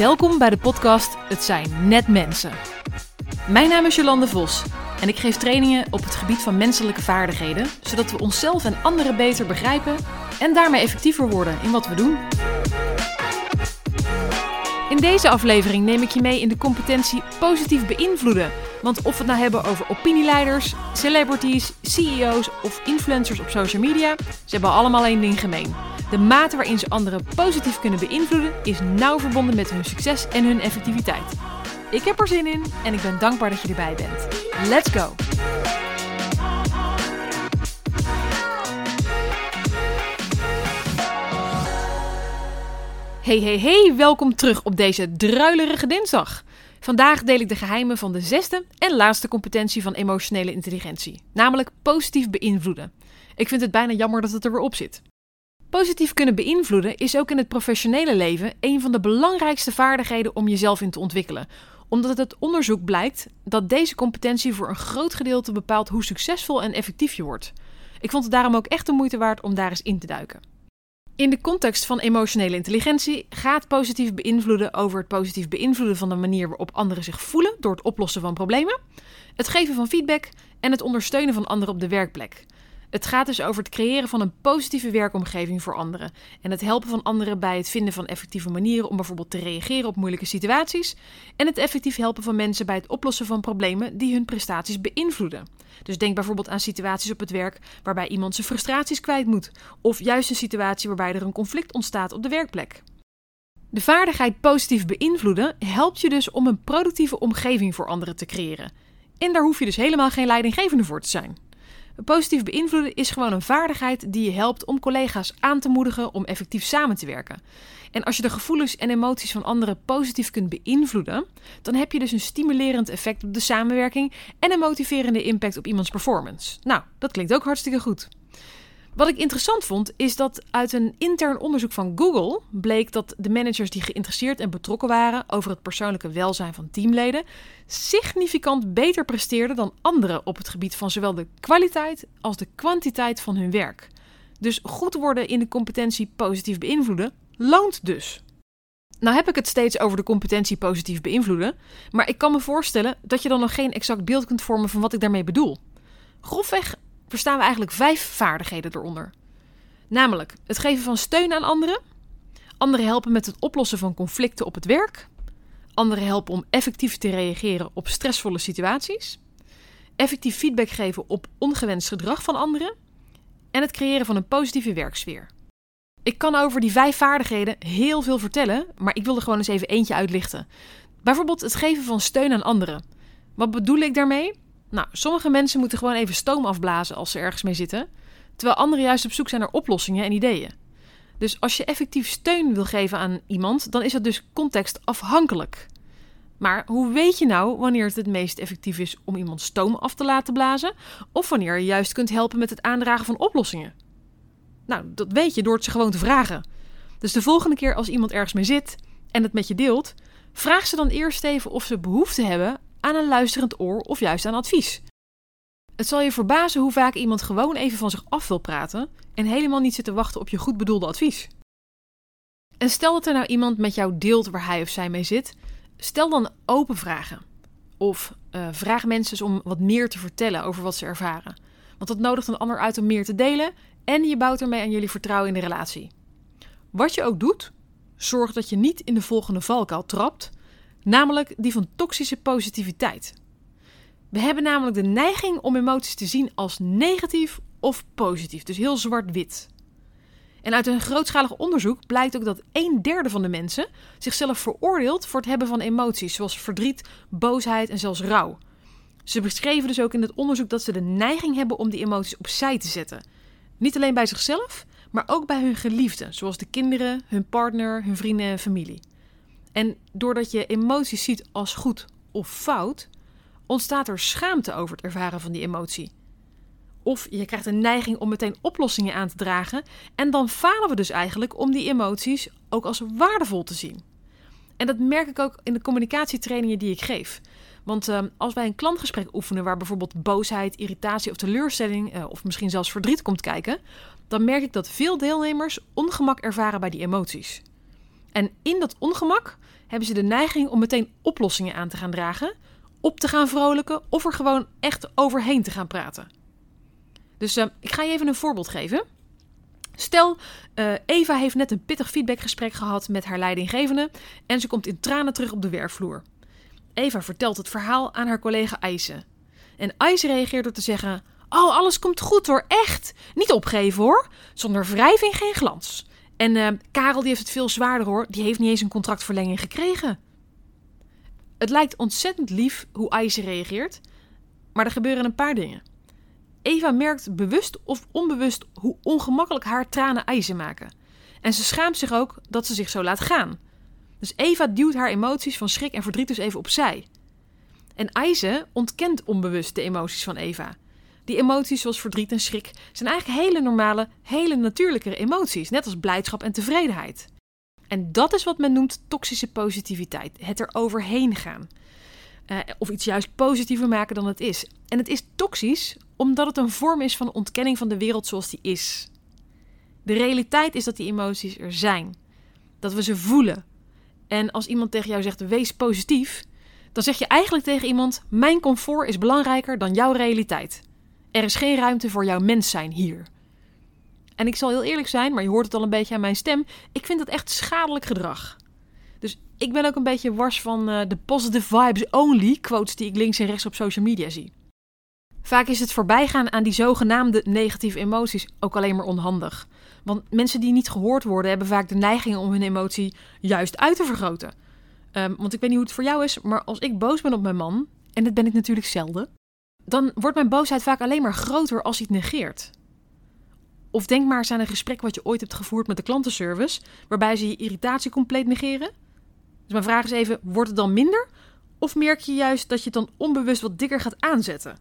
Welkom bij de podcast Het zijn net mensen. Mijn naam is Jolande Vos en ik geef trainingen op het gebied van menselijke vaardigheden, zodat we onszelf en anderen beter begrijpen en daarmee effectiever worden in wat we doen. In deze aflevering neem ik je mee in de competentie positief beïnvloeden. Want of we het nou hebben over opinieleiders, celebrities, CEO's of influencers op social media, ze hebben allemaal één ding gemeen. De mate waarin ze anderen positief kunnen beïnvloeden is nauw verbonden met hun succes en hun effectiviteit. Ik heb er zin in en ik ben dankbaar dat je erbij bent. Let's go! Hey hey hey, welkom terug op deze druilerige dinsdag. Vandaag deel ik de geheimen van de zesde en laatste competentie van emotionele intelligentie, namelijk positief beïnvloeden. Ik vind het bijna jammer dat het er weer op zit. Positief kunnen beïnvloeden is ook in het professionele leven een van de belangrijkste vaardigheden om jezelf in te ontwikkelen, omdat het onderzoek blijkt dat deze competentie voor een groot gedeelte bepaalt hoe succesvol en effectief je wordt. Ik vond het daarom ook echt de moeite waard om daar eens in te duiken. In de context van emotionele intelligentie gaat positief beïnvloeden over het positief beïnvloeden van de manier waarop anderen zich voelen door het oplossen van problemen, het geven van feedback en het ondersteunen van anderen op de werkplek. Het gaat dus over het creëren van een positieve werkomgeving voor anderen en het helpen van anderen bij het vinden van effectieve manieren om bijvoorbeeld te reageren op moeilijke situaties en het effectief helpen van mensen bij het oplossen van problemen die hun prestaties beïnvloeden. Dus denk bijvoorbeeld aan situaties op het werk waarbij iemand zijn frustraties kwijt moet of juist een situatie waarbij er een conflict ontstaat op de werkplek. De vaardigheid positief beïnvloeden helpt je dus om een productieve omgeving voor anderen te creëren. En daar hoef je dus helemaal geen leidinggevende voor te zijn. Positief beïnvloeden is gewoon een vaardigheid die je helpt om collega's aan te moedigen om effectief samen te werken. En als je de gevoelens en emoties van anderen positief kunt beïnvloeden, dan heb je dus een stimulerend effect op de samenwerking en een motiverende impact op iemands performance. Nou, dat klinkt ook hartstikke goed. Wat ik interessant vond, is dat uit een intern onderzoek van Google bleek dat de managers die geïnteresseerd en betrokken waren over het persoonlijke welzijn van teamleden significant beter presteerden dan anderen op het gebied van zowel de kwaliteit als de kwantiteit van hun werk. Dus goed worden in de competentie positief beïnvloeden loont dus. Nou heb ik het steeds over de competentie positief beïnvloeden, maar ik kan me voorstellen dat je dan nog geen exact beeld kunt vormen van wat ik daarmee bedoel. Grofweg verstaan we eigenlijk vijf vaardigheden eronder. Namelijk het geven van steun aan anderen, anderen helpen met het oplossen van conflicten op het werk, anderen helpen om effectief te reageren op stressvolle situaties, effectief feedback geven op ongewenst gedrag van anderen en het creëren van een positieve werksfeer. Ik kan over die vijf vaardigheden heel veel vertellen, maar ik wil er gewoon eens even eentje uitlichten. Bijvoorbeeld het geven van steun aan anderen. Wat bedoel ik daarmee? Nou, sommige mensen moeten gewoon even stoom afblazen als ze ergens mee zitten, terwijl anderen juist op zoek zijn naar oplossingen en ideeën. Dus als je effectief steun wil geven aan iemand, dan is dat dus contextafhankelijk. Maar hoe weet je nou wanneer het het meest effectief is om iemand stoom af te laten blazen, of wanneer je juist kunt helpen met het aandragen van oplossingen? Nou, dat weet je door het ze gewoon te vragen. Dus de volgende keer als iemand ergens mee zit en het met je deelt, vraag ze dan eerst even of ze behoefte hebben aan een luisterend oor of juist aan advies. Het zal je verbazen hoe vaak iemand gewoon even van zich af wil praten en helemaal niet zit te wachten op je goed bedoelde advies. En stel dat er nou iemand met jou deelt waar hij of zij mee zit, stel dan open vragen. Of uh, vraag mensen om wat meer te vertellen over wat ze ervaren. Want dat nodigt een ander uit om meer te delen en je bouwt ermee aan jullie vertrouwen in de relatie. Wat je ook doet, zorg dat je niet in de volgende valkuil trapt namelijk die van toxische positiviteit. We hebben namelijk de neiging om emoties te zien als negatief of positief, dus heel zwart-wit. En uit een grootschalig onderzoek blijkt ook dat een derde van de mensen zichzelf veroordeelt voor het hebben van emoties, zoals verdriet, boosheid en zelfs rouw. Ze beschreven dus ook in het onderzoek dat ze de neiging hebben om die emoties opzij te zetten. Niet alleen bij zichzelf, maar ook bij hun geliefden, zoals de kinderen, hun partner, hun vrienden en familie. En doordat je emoties ziet als goed of fout, ontstaat er schaamte over het ervaren van die emotie. Of je krijgt een neiging om meteen oplossingen aan te dragen en dan falen we dus eigenlijk om die emoties ook als waardevol te zien. En dat merk ik ook in de communicatietrainingen die ik geef. Want uh, als wij een klantgesprek oefenen waar bijvoorbeeld boosheid, irritatie of teleurstelling uh, of misschien zelfs verdriet komt kijken, dan merk ik dat veel deelnemers ongemak ervaren bij die emoties. En in dat ongemak hebben ze de neiging om meteen oplossingen aan te gaan dragen, op te gaan vrolijken of er gewoon echt overheen te gaan praten. Dus uh, ik ga je even een voorbeeld geven. Stel, uh, Eva heeft net een pittig feedbackgesprek gehad met haar leidinggevende en ze komt in tranen terug op de werkvloer. Eva vertelt het verhaal aan haar collega IJse. En IJse reageert door te zeggen: Oh, alles komt goed hoor, echt. Niet opgeven hoor. Zonder wrijving geen glans. En uh, Karel die heeft het veel zwaarder hoor, die heeft niet eens een contractverlenging gekregen. Het lijkt ontzettend lief hoe IJse reageert, maar er gebeuren een paar dingen. Eva merkt bewust of onbewust hoe ongemakkelijk haar tranen ijzer maken. En ze schaamt zich ook dat ze zich zo laat gaan. Dus Eva duwt haar emoties van schrik en verdriet dus even opzij. En IJze ontkent onbewust de emoties van Eva. Die emoties zoals verdriet en schrik zijn eigenlijk hele normale, hele natuurlijke emoties, net als blijdschap en tevredenheid. En dat is wat men noemt toxische positiviteit, het er overheen gaan. Uh, of iets juist positiever maken dan het is. En het is toxisch omdat het een vorm is van ontkenning van de wereld zoals die is. De realiteit is dat die emoties er zijn, dat we ze voelen. En als iemand tegen jou zegt: wees positief, dan zeg je eigenlijk tegen iemand: Mijn comfort is belangrijker dan jouw realiteit. Er is geen ruimte voor jouw mens zijn hier. En ik zal heel eerlijk zijn, maar je hoort het al een beetje aan mijn stem. Ik vind dat echt schadelijk gedrag. Dus ik ben ook een beetje wars van uh, de positive vibes only quotes die ik links en rechts op social media zie. Vaak is het voorbijgaan aan die zogenaamde negatieve emoties ook alleen maar onhandig. Want mensen die niet gehoord worden, hebben vaak de neiging om hun emotie juist uit te vergroten. Um, want ik weet niet hoe het voor jou is, maar als ik boos ben op mijn man, en dat ben ik natuurlijk zelden, dan wordt mijn boosheid vaak alleen maar groter als hij het negeert. Of denk maar eens aan een gesprek wat je ooit hebt gevoerd met de klantenservice, waarbij ze je irritatie compleet negeren. Dus mijn vraag is even: wordt het dan minder? Of merk je juist dat je het dan onbewust wat dikker gaat aanzetten?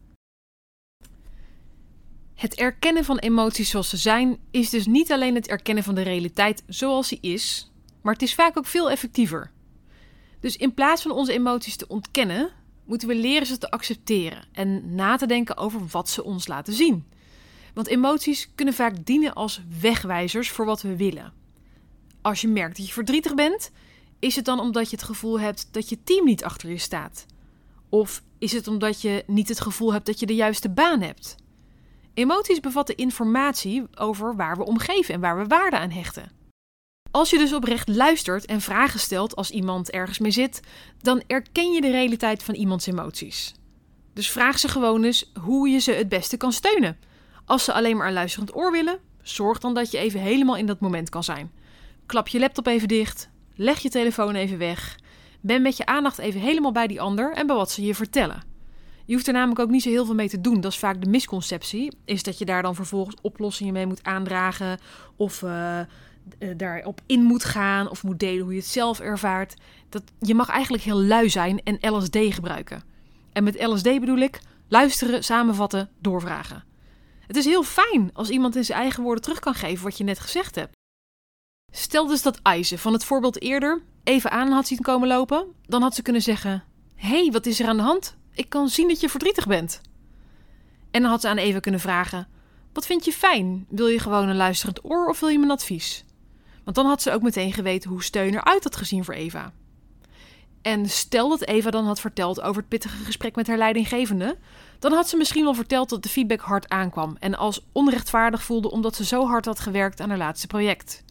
Het erkennen van emoties zoals ze zijn is dus niet alleen het erkennen van de realiteit zoals die is, maar het is vaak ook veel effectiever. Dus in plaats van onze emoties te ontkennen, moeten we leren ze te accepteren en na te denken over wat ze ons laten zien. Want emoties kunnen vaak dienen als wegwijzers voor wat we willen. Als je merkt dat je verdrietig bent, is het dan omdat je het gevoel hebt dat je team niet achter je staat? Of is het omdat je niet het gevoel hebt dat je de juiste baan hebt? Emoties bevatten informatie over waar we omgeven en waar we waarde aan hechten. Als je dus oprecht luistert en vragen stelt als iemand ergens mee zit, dan erken je de realiteit van iemands emoties. Dus vraag ze gewoon eens hoe je ze het beste kan steunen. Als ze alleen maar een luisterend oor willen, zorg dan dat je even helemaal in dat moment kan zijn. Klap je laptop even dicht, leg je telefoon even weg, ben met je aandacht even helemaal bij die ander en bij wat ze je vertellen. Je hoeft er namelijk ook niet zo heel veel mee te doen. Dat is vaak de misconceptie. Is dat je daar dan vervolgens oplossingen mee moet aandragen. Of uh, daarop in moet gaan. Of moet delen hoe je het zelf ervaart. Dat, je mag eigenlijk heel lui zijn en LSD gebruiken. En met LSD bedoel ik luisteren, samenvatten, doorvragen. Het is heel fijn als iemand in zijn eigen woorden terug kan geven wat je net gezegd hebt. Stel dus dat IJzen van het voorbeeld eerder even aan had zien komen lopen, dan had ze kunnen zeggen: Hé, hey, wat is er aan de hand? Ik kan zien dat je verdrietig bent. En dan had ze aan Eva kunnen vragen: Wat vind je fijn? Wil je gewoon een luisterend oor of wil je mijn advies? Want dan had ze ook meteen geweten hoe steun eruit had gezien voor Eva. En stel dat Eva dan had verteld over het pittige gesprek met haar leidinggevende, dan had ze misschien wel verteld dat de feedback hard aankwam en als onrechtvaardig voelde omdat ze zo hard had gewerkt aan haar laatste project.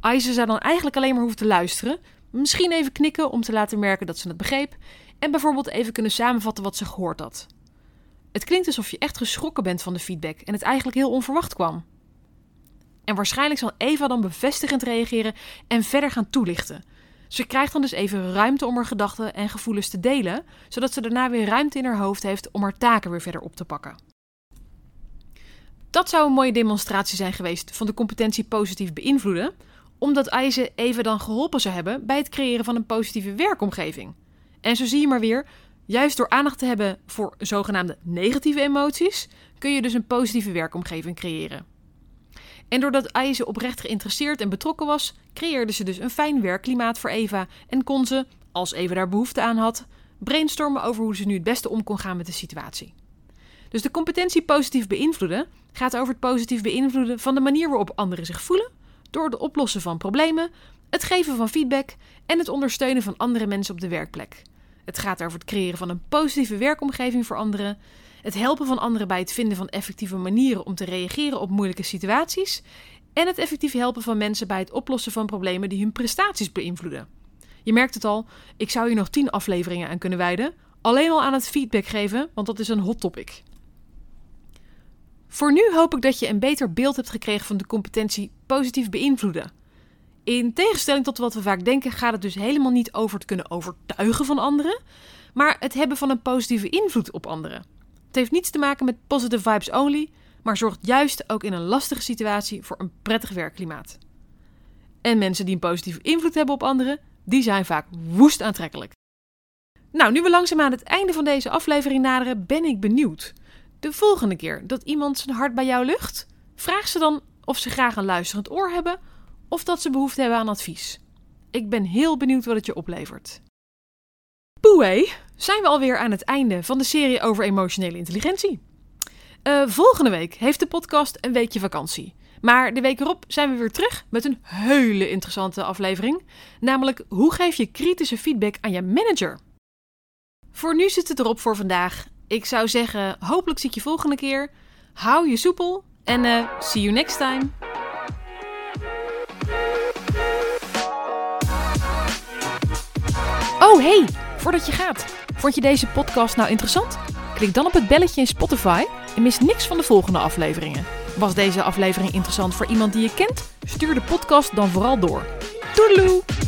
Aise zou dan eigenlijk alleen maar hoeven te luisteren, misschien even knikken om te laten merken dat ze het begreep en bijvoorbeeld even kunnen samenvatten wat ze gehoord had. Het klinkt alsof je echt geschrokken bent van de feedback en het eigenlijk heel onverwacht kwam. En waarschijnlijk zal Eva dan bevestigend reageren en verder gaan toelichten. Ze krijgt dan dus even ruimte om haar gedachten en gevoelens te delen, zodat ze daarna weer ruimte in haar hoofd heeft om haar taken weer verder op te pakken. Dat zou een mooie demonstratie zijn geweest van de competentie positief beïnvloeden, omdat IJze even dan geholpen zou hebben bij het creëren van een positieve werkomgeving. En zo zie je maar weer, juist door aandacht te hebben voor zogenaamde negatieve emoties, kun je dus een positieve werkomgeving creëren. En doordat IJze oprecht geïnteresseerd en betrokken was, creëerde ze dus een fijn werkklimaat voor Eva en kon ze, als Eva daar behoefte aan had, brainstormen over hoe ze nu het beste om kon gaan met de situatie. Dus de competentie positief beïnvloeden gaat over het positief beïnvloeden van de manier waarop anderen zich voelen, door het oplossen van problemen, het geven van feedback en het ondersteunen van andere mensen op de werkplek. Het gaat over het creëren van een positieve werkomgeving voor anderen, het helpen van anderen bij het vinden van effectieve manieren om te reageren op moeilijke situaties en het effectief helpen van mensen bij het oplossen van problemen die hun prestaties beïnvloeden. Je merkt het al, ik zou hier nog 10 afleveringen aan kunnen wijden, alleen al aan het feedback geven, want dat is een hot topic. Voor nu hoop ik dat je een beter beeld hebt gekregen van de competentie positief beïnvloeden. In tegenstelling tot wat we vaak denken, gaat het dus helemaal niet over het kunnen overtuigen van anderen, maar het hebben van een positieve invloed op anderen. Het heeft niets te maken met positive vibes only, maar zorgt juist ook in een lastige situatie voor een prettig werkklimaat. En mensen die een positieve invloed hebben op anderen, die zijn vaak woest aantrekkelijk. Nou, nu we langzaam aan het einde van deze aflevering naderen, ben ik benieuwd. De volgende keer dat iemand zijn hart bij jou lucht, vraag ze dan of ze graag een luisterend oor hebben of dat ze behoefte hebben aan advies. Ik ben heel benieuwd wat het je oplevert. Poeh, zijn we alweer aan het einde van de serie over emotionele intelligentie. Uh, volgende week heeft de podcast een weekje vakantie. Maar de week erop zijn we weer terug met een hele interessante aflevering. Namelijk, hoe geef je kritische feedback aan je manager? Voor nu zit het erop voor vandaag. Ik zou zeggen, hopelijk zie ik je volgende keer. Hou je soepel en uh, see you next time. Oh hey, voordat je gaat. Vond je deze podcast nou interessant? Klik dan op het belletje in Spotify en mis niks van de volgende afleveringen. Was deze aflevering interessant voor iemand die je kent? Stuur de podcast dan vooral door. Doedeloe!